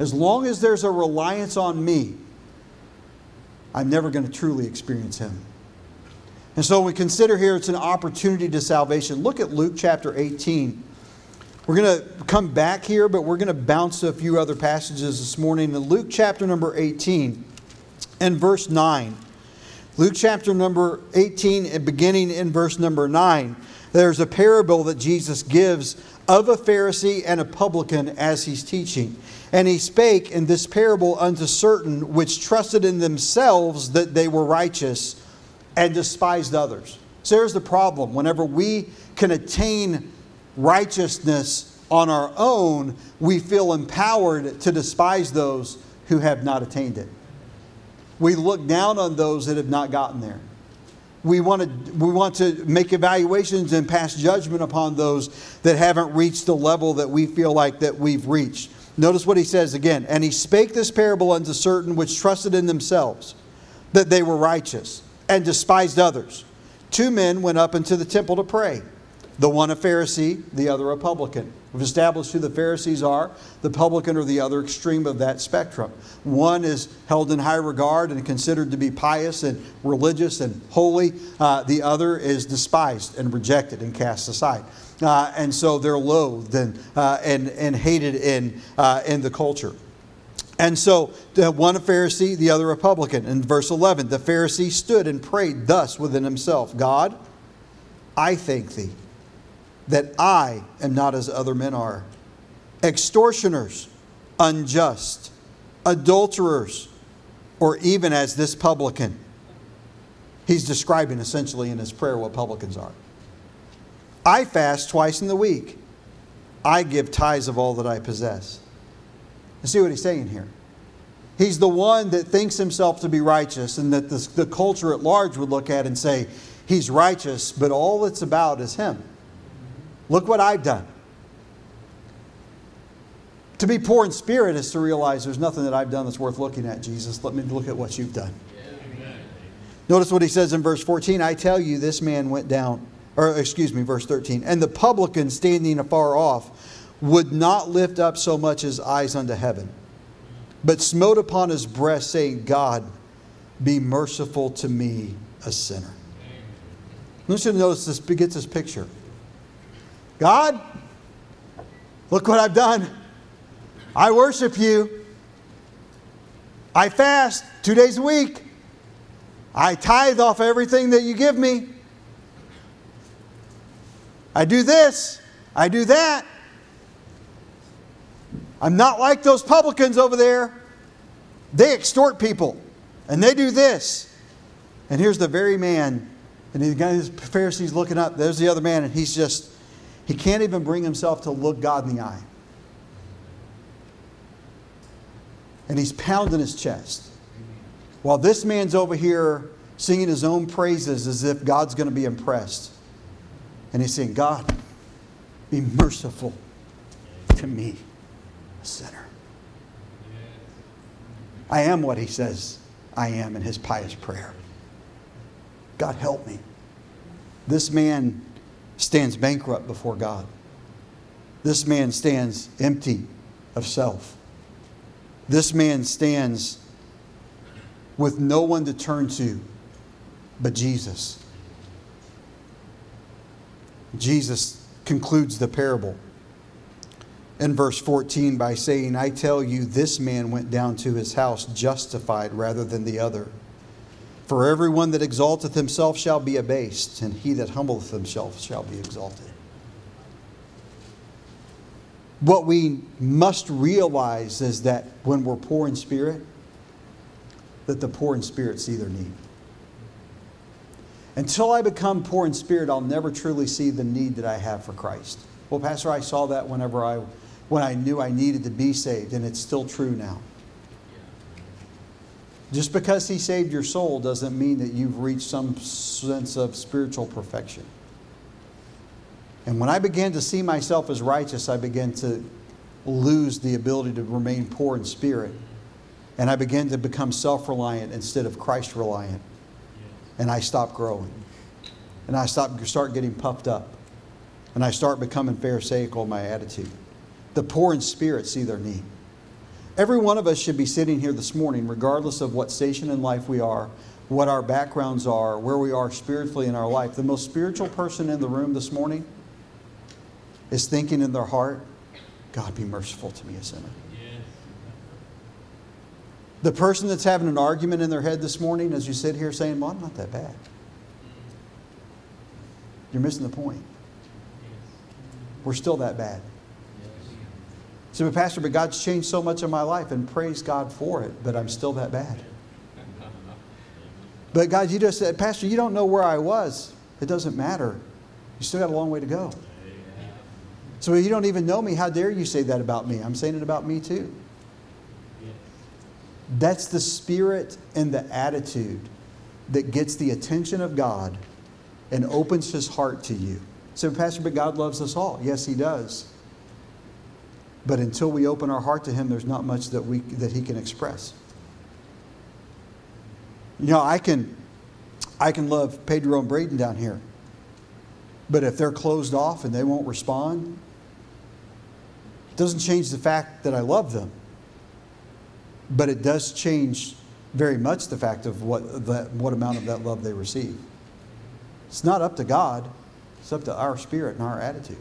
As long as there's a reliance on me, I'm never going to truly experience Him. And so we consider here it's an opportunity to salvation. Look at Luke chapter 18. We're going to come back here, but we're going to bounce a few other passages this morning. In Luke chapter number 18 and verse 9. Luke chapter number 18, and beginning in verse number 9, there's a parable that Jesus gives of a Pharisee and a publican as he's teaching. And he spake in this parable unto certain which trusted in themselves that they were righteous and despised others. So here's the problem. Whenever we can attain righteousness on our own, we feel empowered to despise those who have not attained it. We look down on those that have not gotten there. We want, to, we want to make evaluations and pass judgment upon those that haven't reached the level that we feel like that we've reached. Notice what he says again. And he spake this parable unto certain which trusted in themselves that they were righteous and despised others. Two men went up into the temple to pray, the one a Pharisee, the other a publican. We've established who the Pharisees are. The publican are the other extreme of that spectrum. One is held in high regard and considered to be pious and religious and holy. Uh, the other is despised and rejected and cast aside. Uh, and so they're loathed and, uh, and, and hated in, uh, in the culture. And so one a Pharisee, the other a publican. In verse 11, the Pharisee stood and prayed thus within himself God, I thank thee that I am not as other men are extortioners, unjust, adulterers, or even as this publican. He's describing essentially in his prayer what publicans are. I fast twice in the week. I give tithes of all that I possess. You see what he's saying here? He's the one that thinks himself to be righteous, and that the, the culture at large would look at and say, He's righteous, but all it's about is him. Look what I've done. To be poor in spirit is to realize there's nothing that I've done that's worth looking at, Jesus. Let me look at what you've done. Notice what he says in verse 14 I tell you, this man went down or excuse me, verse 13. And the publican standing afar off would not lift up so much as eyes unto heaven, but smote upon his breast, saying, God, be merciful to me, a sinner. You to notice this, get this picture. God, look what I've done. I worship you. I fast two days a week. I tithe off everything that you give me. I do this. I do that. I'm not like those publicans over there. They extort people and they do this. And here's the very man, and the Pharisees looking up. There's the other man, and he's just, he can't even bring himself to look God in the eye. And he's pounding his chest. While this man's over here singing his own praises as if God's going to be impressed. And he's saying, God, be merciful to me, a sinner. I am what he says I am in his pious prayer. God, help me. This man stands bankrupt before God. This man stands empty of self. This man stands with no one to turn to but Jesus. Jesus concludes the parable in verse 14 by saying, I tell you, this man went down to his house justified rather than the other. For everyone that exalteth himself shall be abased, and he that humbleth himself shall be exalted. What we must realize is that when we're poor in spirit, that the poor in spirit see their need. Until I become poor in spirit, I'll never truly see the need that I have for Christ. Well, Pastor, I saw that whenever I when I knew I needed to be saved, and it's still true now. Just because He saved your soul doesn't mean that you've reached some sense of spiritual perfection. And when I began to see myself as righteous, I began to lose the ability to remain poor in spirit. And I began to become self reliant instead of Christ reliant. And I stopped growing. And I stopped, start getting puffed up. And I start becoming Pharisaical in my attitude. The poor in spirit see their need. Every one of us should be sitting here this morning, regardless of what station in life we are, what our backgrounds are, where we are spiritually in our life. The most spiritual person in the room this morning is thinking in their heart, God, be merciful to me, a sinner. The person that's having an argument in their head this morning, as you sit here saying, Well, I'm not that bad. You're missing the point. We're still that bad. So, but Pastor, but God's changed so much in my life, and praise God for it, but I'm still that bad. But God, you just said, Pastor, you don't know where I was. It doesn't matter. You still got a long way to go. So you don't even know me. How dare you say that about me? I'm saying it about me too. That's the spirit and the attitude that gets the attention of God and opens his heart to you. So, Pastor, but God loves us all. Yes, he does. But until we open our heart to Him, there's not much that, we, that He can express. You know, I can, I can love Pedro and Braden down here. But if they're closed off and they won't respond, it doesn't change the fact that I love them. But it does change very much the fact of what, that, what amount of that love they receive. It's not up to God, it's up to our spirit and our attitude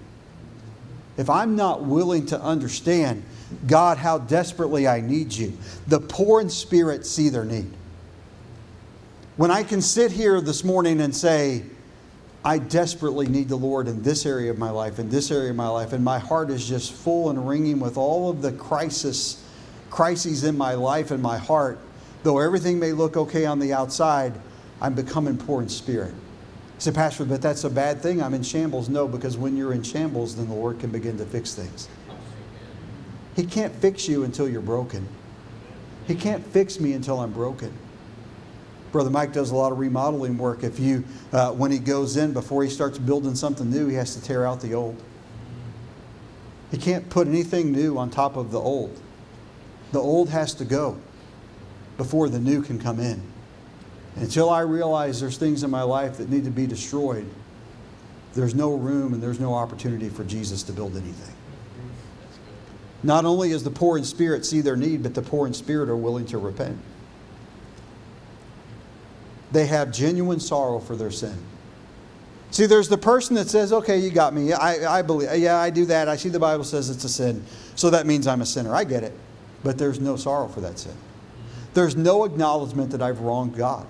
if I'm not willing to understand, God, how desperately I need you, the poor in spirit see their need. When I can sit here this morning and say, I desperately need the Lord in this area of my life, in this area of my life, and my heart is just full and ringing with all of the crisis, crises in my life and my heart. Though everything may look okay on the outside, I'm becoming poor in spirit. Say, Pastor, but that's a bad thing. I'm in shambles. No, because when you're in shambles, then the Lord can begin to fix things. He can't fix you until you're broken. He can't fix me until I'm broken. Brother Mike does a lot of remodeling work. If you, uh, when he goes in, before he starts building something new, he has to tear out the old. He can't put anything new on top of the old. The old has to go before the new can come in. Until I realize there's things in my life that need to be destroyed, there's no room and there's no opportunity for Jesus to build anything. Not only is the poor in spirit see their need, but the poor in spirit are willing to repent. They have genuine sorrow for their sin. See, there's the person that says, okay, you got me. I, I believe, yeah, I do that. I see the Bible says it's a sin. So that means I'm a sinner. I get it. But there's no sorrow for that sin. There's no acknowledgement that I've wronged God.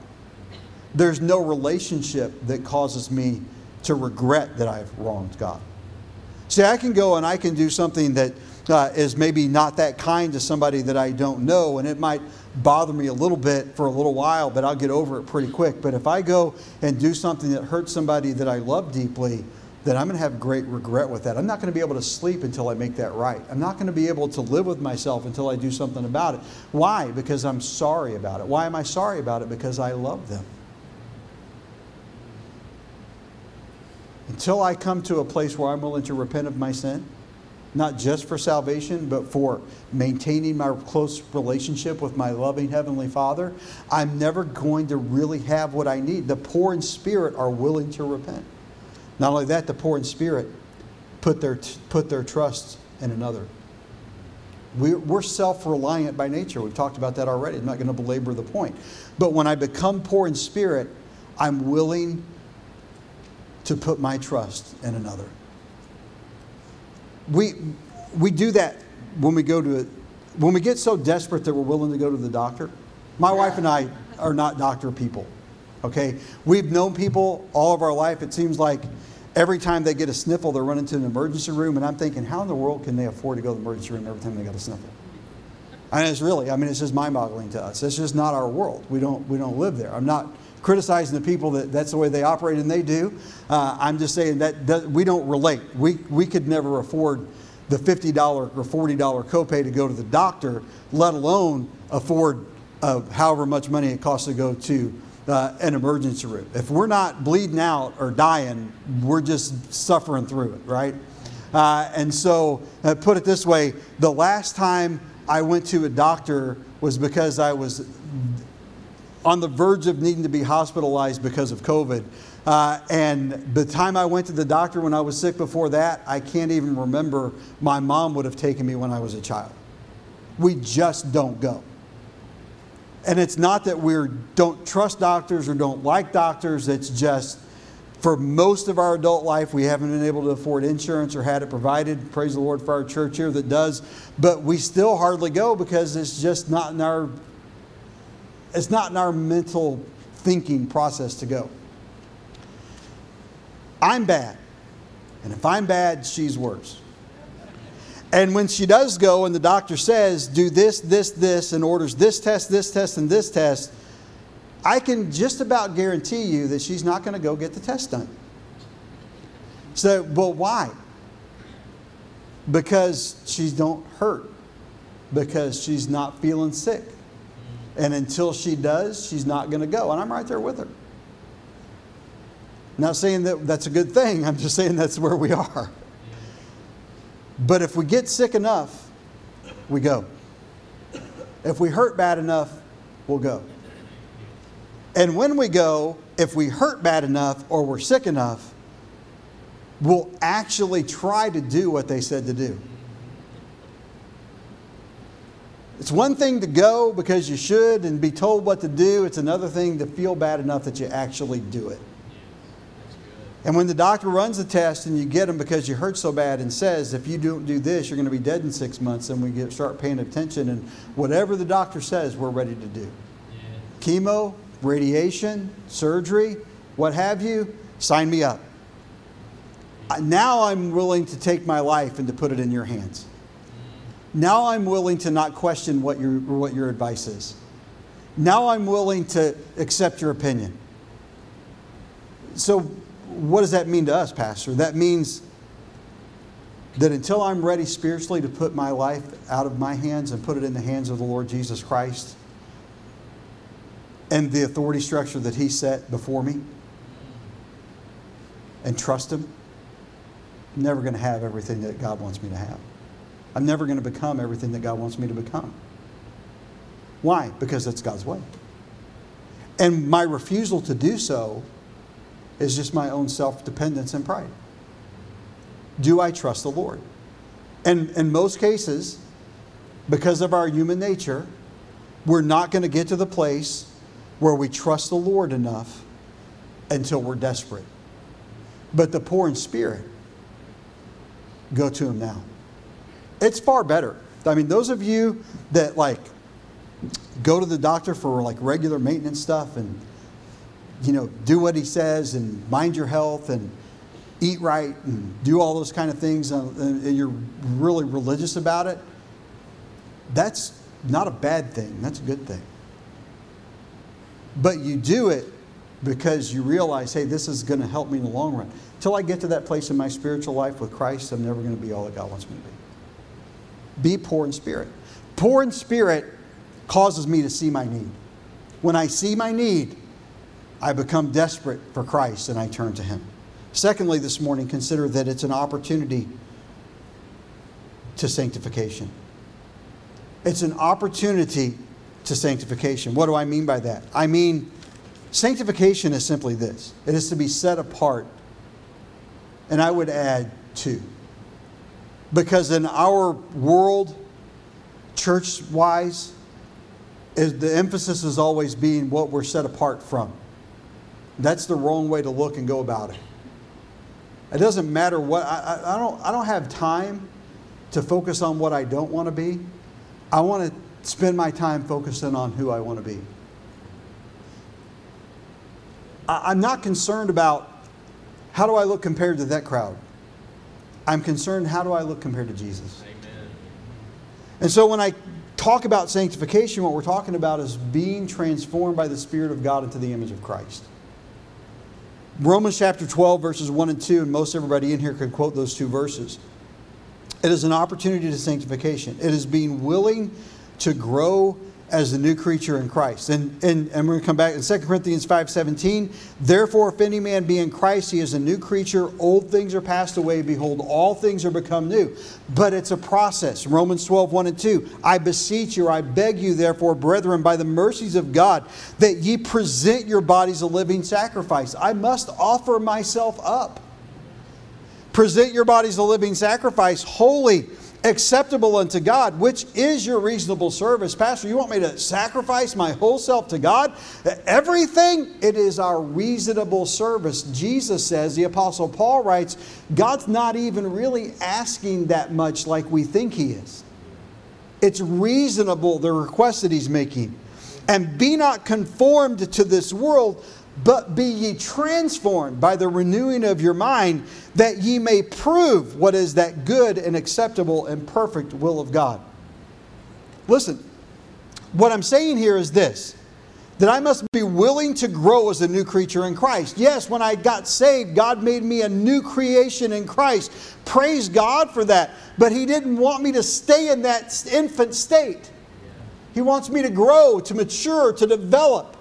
There's no relationship that causes me to regret that I've wronged God. See, I can go and I can do something that uh, is maybe not that kind to somebody that I don't know, and it might bother me a little bit for a little while, but I'll get over it pretty quick. But if I go and do something that hurts somebody that I love deeply, then I'm going to have great regret with that. I'm not going to be able to sleep until I make that right. I'm not going to be able to live with myself until I do something about it. Why? Because I'm sorry about it. Why am I sorry about it? Because I love them. Until I come to a place where I'm willing to repent of my sin, not just for salvation, but for maintaining my close relationship with my loving Heavenly Father, I'm never going to really have what I need. The poor in spirit are willing to repent. Not only that, the poor in spirit put their, put their trust in another. We're self reliant by nature. We've talked about that already. I'm not going to belabor the point. But when I become poor in spirit, I'm willing to put my trust in another we, we do that when we go to, when we get so desperate that we're willing to go to the doctor. My wife and I are not doctor people, okay? We've known people all of our life. It seems like every time they get a sniffle, they're running to an emergency room, and I'm thinking, how in the world can they afford to go to the emergency room every time they got a sniffle? And it's really, I mean, it's just mind-boggling to us. It's just not our world. We don't, we don't live there. I'm not criticizing the people that that's the way they operate and they do. Uh, I'm just saying that, that we don't relate. We, we could never afford the $50 or $40 copay to go to the doctor, let alone afford uh, however much money it costs to go to uh, an emergency room. If we're not bleeding out or dying, we're just suffering through it, right? Uh, and so, uh, put it this way the last time I went to a doctor was because I was on the verge of needing to be hospitalized because of COVID. Uh, and the time I went to the doctor when I was sick before that, I can't even remember my mom would have taken me when I was a child. We just don't go. And it's not that we don't trust doctors or don't like doctors, it's just for most of our adult life, we haven't been able to afford insurance or had it provided. Praise the Lord for our church here that does. But we still hardly go because it's just not in our it's not in our mental thinking process to go. I'm bad. And if I'm bad, she's worse. And when she does go and the doctor says, do this, this, this, and orders this test, this test, and this test, I can just about guarantee you that she's not going to go get the test done. So, well, why? Because she don't hurt. Because she's not feeling sick. And until she does, she's not going to go. And I'm right there with her. Not saying that that's a good thing, I'm just saying that's where we are. But if we get sick enough, we go. If we hurt bad enough, we'll go. And when we go, if we hurt bad enough or we're sick enough, we'll actually try to do what they said to do. It's one thing to go because you should and be told what to do. It's another thing to feel bad enough that you actually do it. And when the doctor runs the test and you get them because you hurt so bad and says, if you don't do this, you're going to be dead in six months, and we get, start paying attention. And whatever the doctor says, we're ready to do. Yeah. Chemo, radiation, surgery, what have you, sign me up. Now I'm willing to take my life and to put it in your hands. Now I'm willing to not question what your, what your advice is. Now I'm willing to accept your opinion. So, what does that mean to us, Pastor? That means that until I'm ready spiritually to put my life out of my hands and put it in the hands of the Lord Jesus Christ and the authority structure that He set before me and trust Him, I'm never going to have everything that God wants me to have. I'm never going to become everything that God wants me to become. Why? Because that's God's way. And my refusal to do so is just my own self dependence and pride. Do I trust the Lord? And in most cases, because of our human nature, we're not going to get to the place where we trust the Lord enough until we're desperate. But the poor in spirit, go to him now. It's far better. I mean, those of you that like go to the doctor for like regular maintenance stuff and you know do what he says and mind your health and eat right and do all those kind of things uh, uh, and you're really religious about it that's not a bad thing. That's a good thing. But you do it because you realize hey this is going to help me in the long run until i get to that place in my spiritual life with christ i'm never going to be all that god wants me to be be poor in spirit poor in spirit causes me to see my need. When I see my need, I become desperate for Christ and I turn to Him. Secondly, this morning, consider that it's an opportunity to sanctification. It's an opportunity to sanctification. What do I mean by that? I mean, sanctification is simply this it is to be set apart. And I would add two. Because in our world, church wise, the emphasis is always being what we're set apart from. That's the wrong way to look and go about it. It doesn't matter what I, I, don't I don't have time to focus on what I don't want to be. I want to spend my time focusing on who I want to be. I, I'm not concerned about how do I look compared to that crowd. I'm concerned how do I look compared to Jesus. Amen. And so when I talk about sanctification, what we're talking about is being transformed by the Spirit of God into the image of Christ. Romans chapter 12, verses 1 and 2, and most everybody in here can quote those two verses. It is an opportunity to sanctification. It is being willing to grow as a new creature in Christ. And, and, and we're going to come back in 2 Corinthians 5.17. Therefore, if any man be in Christ, he is a new creature. Old things are passed away. Behold, all things are become new. But it's a process. Romans 12, 1 and 2. I beseech you, I beg you, therefore, brethren, by the mercies of God, that ye present your bodies a living sacrifice. I must offer myself up. Present your bodies a living sacrifice, holy acceptable unto God, which is your reasonable service. Pastor, you want me to sacrifice my whole self to God? Everything? It is our reasonable service. Jesus says, the Apostle Paul writes, God's not even really asking that much like we think He is. It's reasonable, the request that He's making. And be not conformed to this world but be ye transformed by the renewing of your mind, that ye may prove what is that good and acceptable and perfect will of God. Listen, what I'm saying here is this that I must be willing to grow as a new creature in Christ. Yes, when I got saved, God made me a new creation in Christ. Praise God for that. But He didn't want me to stay in that infant state. He wants me to grow, to mature, to develop.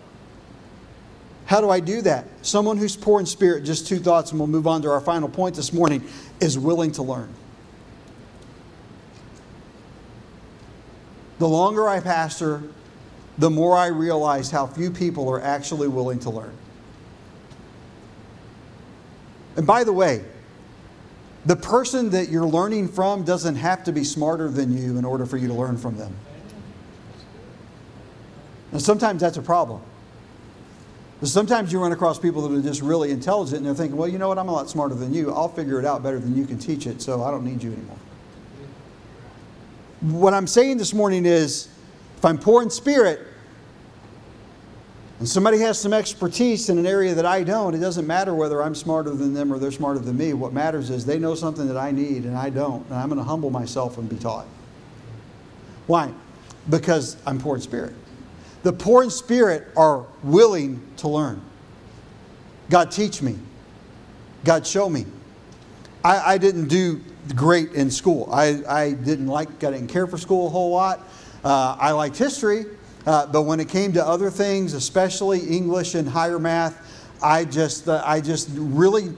How do I do that? Someone who's poor in spirit, just two thoughts, and we'll move on to our final point this morning, is willing to learn. The longer I pastor, the more I realize how few people are actually willing to learn. And by the way, the person that you're learning from doesn't have to be smarter than you in order for you to learn from them. And sometimes that's a problem. Sometimes you run across people that are just really intelligent and they're thinking, well, you know what, I'm a lot smarter than you. I'll figure it out better than you can teach it, so I don't need you anymore. What I'm saying this morning is if I'm poor in spirit and somebody has some expertise in an area that I don't, it doesn't matter whether I'm smarter than them or they're smarter than me. What matters is they know something that I need and I don't, and I'm going to humble myself and be taught. Why? Because I'm poor in spirit. The poor in spirit are willing to learn. God, teach me. God, show me. I, I didn't do great in school. I, I didn't like, I didn't care for school a whole lot. Uh, I liked history, uh, but when it came to other things, especially English and higher math, I just, uh, I just really,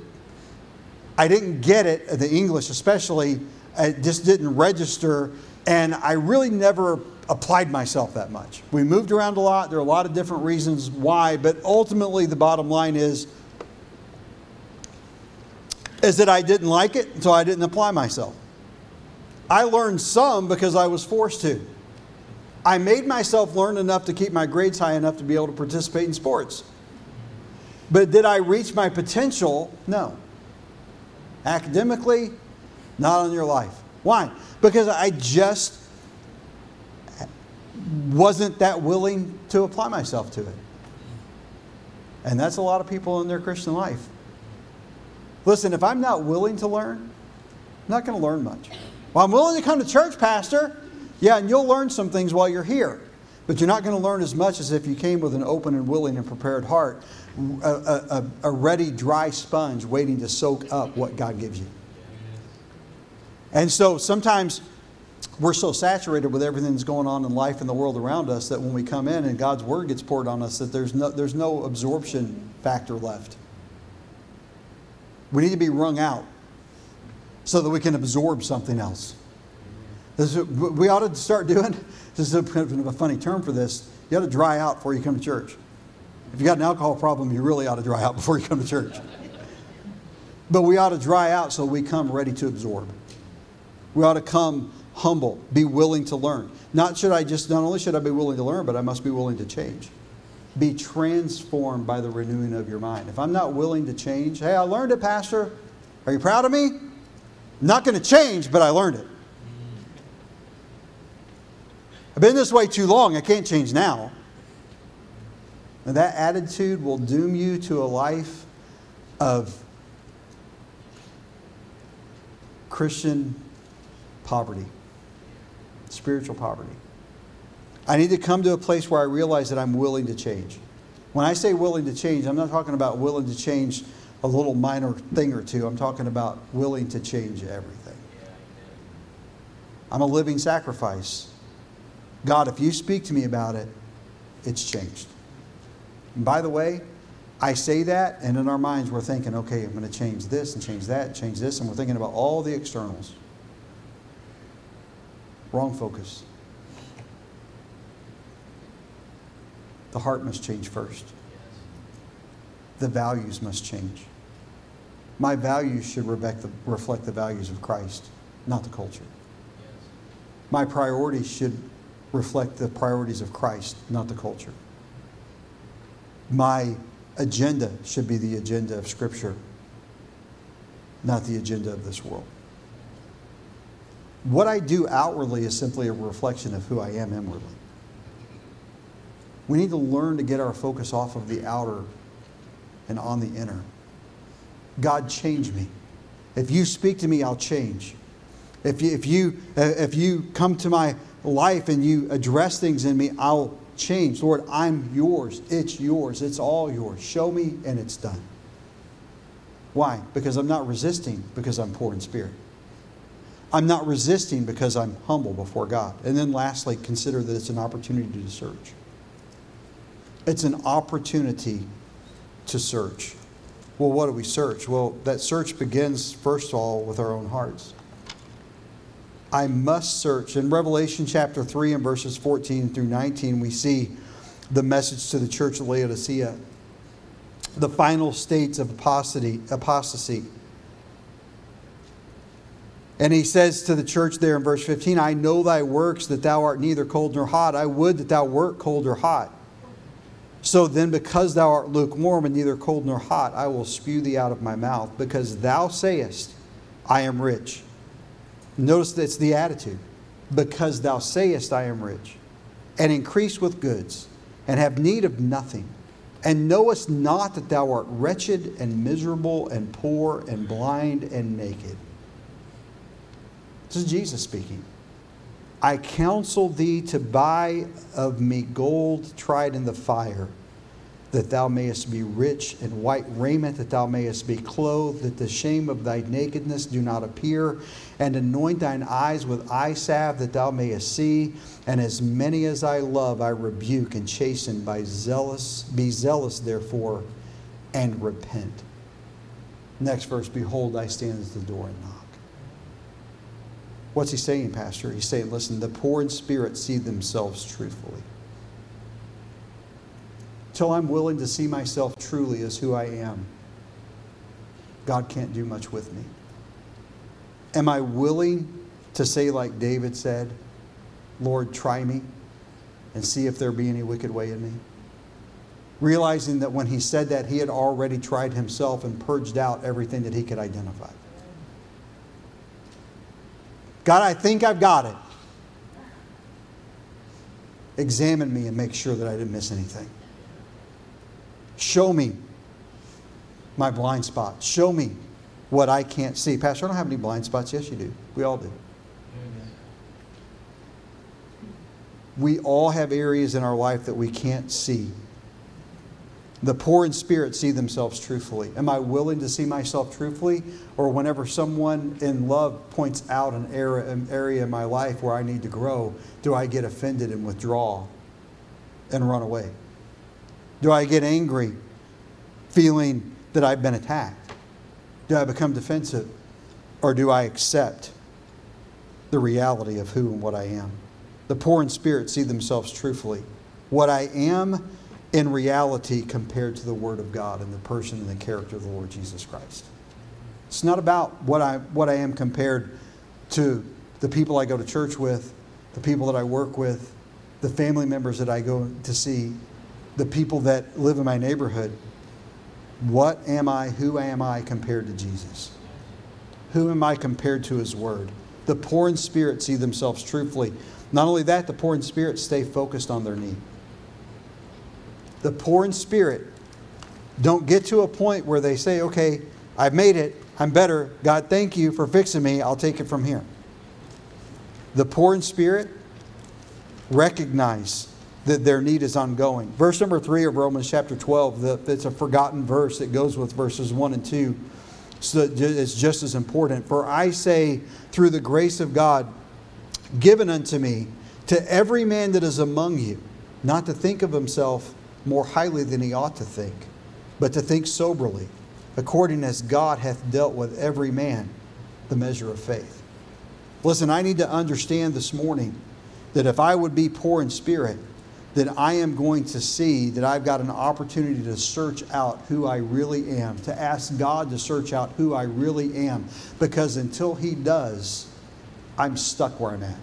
I didn't get it, the English especially, it just didn't register, and I really never applied myself that much. We moved around a lot. There are a lot of different reasons why, but ultimately the bottom line is is that I didn't like it, so I didn't apply myself. I learned some because I was forced to. I made myself learn enough to keep my grades high enough to be able to participate in sports. But did I reach my potential? No. Academically, not on your life. Why? Because I just wasn't that willing to apply myself to it. And that's a lot of people in their Christian life. Listen, if I'm not willing to learn, I'm not going to learn much. Well, I'm willing to come to church, Pastor. Yeah, and you'll learn some things while you're here. But you're not going to learn as much as if you came with an open and willing and prepared heart, a, a, a ready, dry sponge waiting to soak up what God gives you. And so sometimes we're so saturated with everything that's going on in life and the world around us that when we come in and God's word gets poured on us, that there's no, there's no absorption factor left. We need to be wrung out so that we can absorb something else. This is, we ought to start doing, this is a, kind of a funny term for this, you ought to dry out before you come to church. If you've got an alcohol problem, you really ought to dry out before you come to church. But we ought to dry out so we come ready to absorb. We ought to come humble, be willing to learn. Not should I just not only should I be willing to learn, but I must be willing to change. Be transformed by the renewing of your mind. If I'm not willing to change, hey, I learned it, Pastor. Are you proud of me? I'm not going to change, but I learned it. I've been this way too long, I can't change now. And that attitude will doom you to a life of Christian poverty, spiritual poverty. I need to come to a place where I realize that I'm willing to change. When I say willing to change, I'm not talking about willing to change a little minor thing or two. I'm talking about willing to change everything. I'm a living sacrifice. God, if you speak to me about it, it's changed. And by the way, I say that, and in our minds, we're thinking, okay, I'm going to change this and change that, and change this, and we're thinking about all the externals. Wrong focus. The heart must change first. The values must change. My values should reflect the, values of Christ, not the culture. My priorities should reflect the priorities of Christ, not the culture. My agenda should be the agenda of Scripture, not the agenda of this world. What I do outwardly is simply a reflection of who I am inwardly. We need to learn to get our focus off of the outer and on the inner. God, change me. If you speak to me, I'll change. If you, if you, if you come to my life and you address things in me, I'll change. Lord, I'm yours. It's yours. It's all yours. Show me, and it's done. Why? Because I'm not resisting, because I'm poor in spirit. I'm not resisting because I'm humble before God. And then lastly, consider that it's an opportunity to search. It's an opportunity to search. Well, what do we search? Well, that search begins, first of all, with our own hearts. I must search. In Revelation chapter 3 and verses 14 through 19, we see the message to the church of Laodicea, the final states of apostasy. apostasy. And he says to the church there in verse 15, I know thy works, that thou art neither cold nor hot. I would that thou wert cold or hot. So then, because thou art lukewarm and neither cold nor hot, I will spew thee out of my mouth, because thou sayest, I am rich. Notice that's the attitude. Because thou sayest, I am rich, and increase with goods, and have need of nothing, and knowest not that thou art wretched and miserable and poor and blind and naked. This is Jesus speaking. I counsel thee to buy of me gold tried in the fire, that thou mayest be rich, and white raiment, that thou mayest be clothed, that the shame of thy nakedness do not appear, and anoint thine eyes with eye salve, that thou mayest see. And as many as I love, I rebuke and chasten by zealous. Be zealous, therefore, and repent. Next verse Behold, I stand at the door and knock. What's he saying, Pastor? He's saying, listen, the poor in spirit see themselves truthfully. Till I'm willing to see myself truly as who I am, God can't do much with me. Am I willing to say, like David said, Lord, try me and see if there be any wicked way in me? Realizing that when he said that, he had already tried himself and purged out everything that he could identify. God, I think I've got it. Examine me and make sure that I didn't miss anything. Show me my blind spot. Show me what I can't see. Pastor, I don't have any blind spots. Yes, you do. We all do. We all have areas in our life that we can't see. The poor in spirit see themselves truthfully. Am I willing to see myself truthfully? Or whenever someone in love points out an area, an area in my life where I need to grow, do I get offended and withdraw and run away? Do I get angry, feeling that I've been attacked? Do I become defensive? Or do I accept the reality of who and what I am? The poor in spirit see themselves truthfully. What I am in reality compared to the Word of God and the person and the character of the Lord Jesus Christ. It's not about what I, what I am compared to the people I go to church with, the people that I work with, the family members that I go to see, the people that live in my neighborhood. What am I? Who am I compared to Jesus? Who am I compared to His Word? The poor in spirit see themselves truthfully. Not only that, the poor in spirit stay focused on their need the poor in spirit don't get to a point where they say, okay, I've made it, I'm better, God, thank you for fixing me, I'll take it from here. The poor in spirit recognize that their need is ongoing. Verse number three of Romans chapter 12, it's a forgotten verse that goes with verses 1 and 2. So it's just as important. For I say, through the grace of God given unto me, to every man that is among you, not to think of himself more highly than he ought to think, but to think soberly, according as God hath dealt with every man the measure of faith. Listen, I need to understand this morning that if I would be poor in spirit, then I am going to see that I've got an opportunity to search out who I really am, to ask God to search out who I really am, because until He does, I'm stuck where I'm at.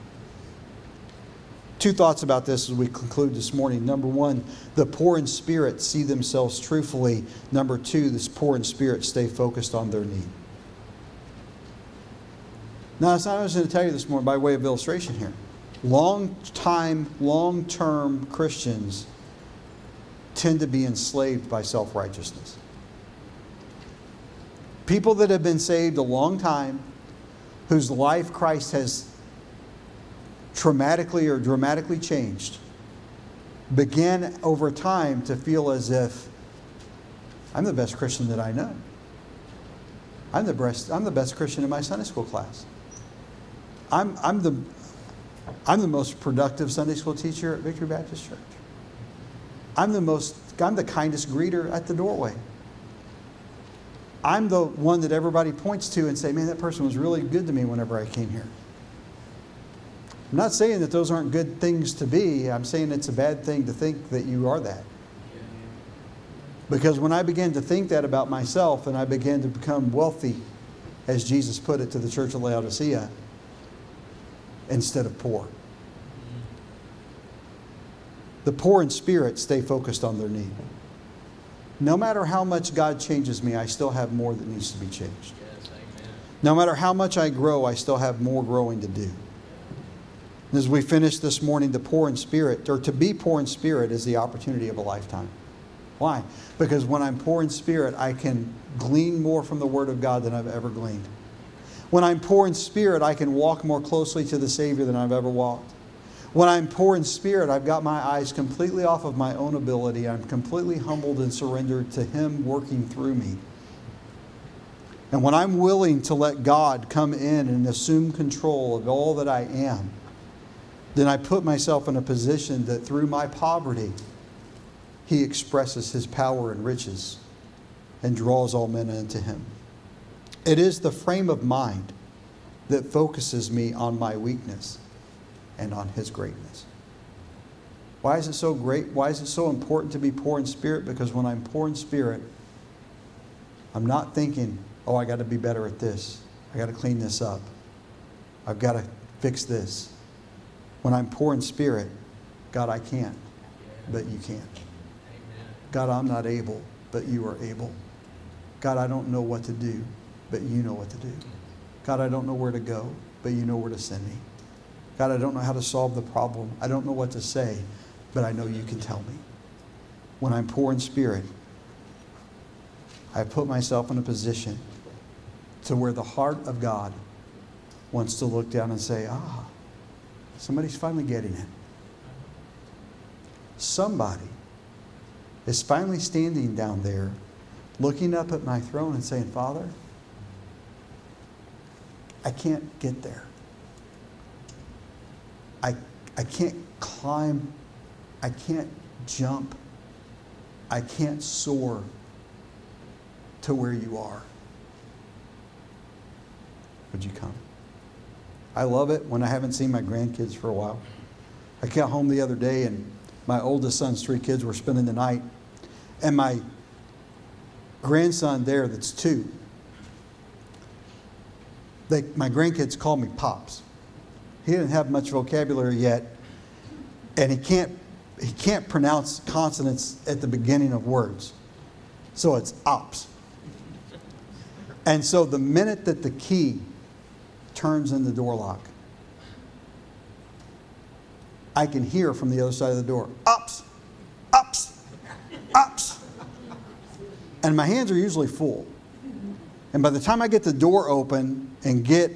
Two thoughts about this as we conclude this morning. Number one, the poor in spirit see themselves truthfully. Number two, this poor in spirit stay focused on their need. Now, that's not I was going to tell you this morning by way of illustration here. Long time, long term Christians tend to be enslaved by self righteousness. People that have been saved a long time, whose life Christ has traumatically or dramatically changed began over time to feel as if I'm the best Christian that I know. I'm the best, I'm the best Christian in my Sunday school class. I'm, I'm, the, I'm the most productive Sunday school teacher at Victory Baptist Church. I'm the most, I'm the kindest greeter at the doorway. I'm the one that everybody points to and say, man, that person was really good to me whenever I came here. I'm not saying that those aren't good things to be. I'm saying it's a bad thing to think that you are that. Because when I began to think that about myself and I began to become wealthy, as Jesus put it to the church of Laodicea, instead of poor. The poor in spirit stay focused on their need. No matter how much God changes me, I still have more that needs to be changed. no matter how much I grow, I still have more growing to do. As we finish this morning, the poor in spirit, or to be poor in spirit, is the opportunity of a lifetime. Why? Because when I'm poor in spirit, I can glean more from the Word of God than I've ever gleaned. When I'm poor in spirit, I can walk more closely to the Savior than I've ever walked. When I'm poor in spirit, I've got my eyes completely off of my own ability. I'm completely humbled and surrendered to Him working through me. And when I'm willing to let God come in and assume control of all that I am, then I put myself in a position that through my poverty, He expresses His power and riches and draws all men unto Him. It is the frame of mind that focuses me on my weakness and on His greatness. Why is it so great? Why is it so important to be poor in spirit? Because when I'm poor in spirit, I'm not thinking, oh, I got to be better at this. I got to clean this up. I've got to fix this. When I'm poor in spirit, God, I can't, but you can. God, I'm not able, but you are able. God, I don't know what to do, but you know what to do. God, I don't know where to go, but you know where to send me. God, I don't know how to solve the problem. I don't know what to say, but I know you can tell me. When I'm poor in spirit, I put myself in a position to where the heart of God wants to look down and say, ah, somebody's finally getting it. Somebody is finally standing down there looking up at my throne and saying, Father, I can't get there. I, I can't climb. I can't jump. I can't soar to where you are. Would you come? I love it when I haven't seen my grandkids for a while. I got home the other day and my oldest son's three kids were spending the night. And my grandson there, that's two, they, my grandkids call me Pops. He didn't have much vocabulary yet, and he can't, he can't pronounce consonants at the beginning of words. So it's ops. And so the minute that the key turns in the door lock, I can hear from the other side of the door, ups, ups, ups. And my hands are usually full. And by the time I get the door open and get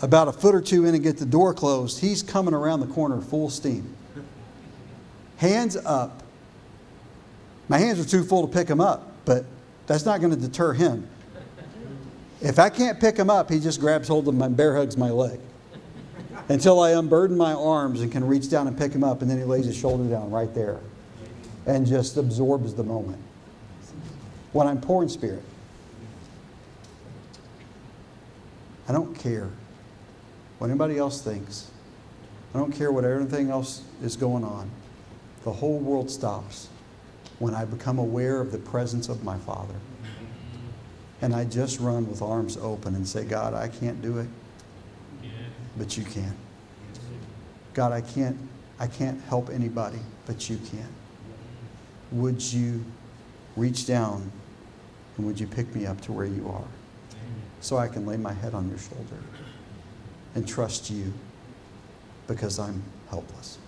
about a foot or two in and get the door closed, he's coming around the corner full steam. Hands up. My hands are too full to pick him up, but that's not going to deter him. If I can't pick him up, he just grabs hold of my bear hugs my leg until I unburden my arms and can reach down and pick him up, and then he lays his shoulder down right there and just absorbs the moment. When I'm poor in spirit, I don't care what anybody else thinks. I don't care what everything else is going on. The whole world stops when I become aware of the presence of my Father. And I just run with arms open and say, God, I can't do it but you can. God, I can't, I can't help anybody, but you can. Would you reach down and would you pick me up to where you are so I can lay my head on your shoulder and trust you because I'm helpless?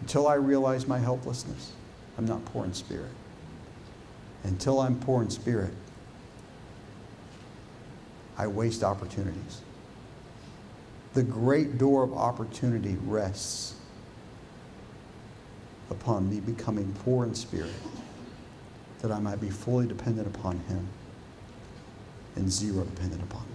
Until I realize my helplessness, I'm not poor in spirit. Until I'm poor in spirit, I waste opportunities the great door of opportunity rests upon me becoming poor in spirit, that I might be fully dependent upon Him and zero dependent upon me.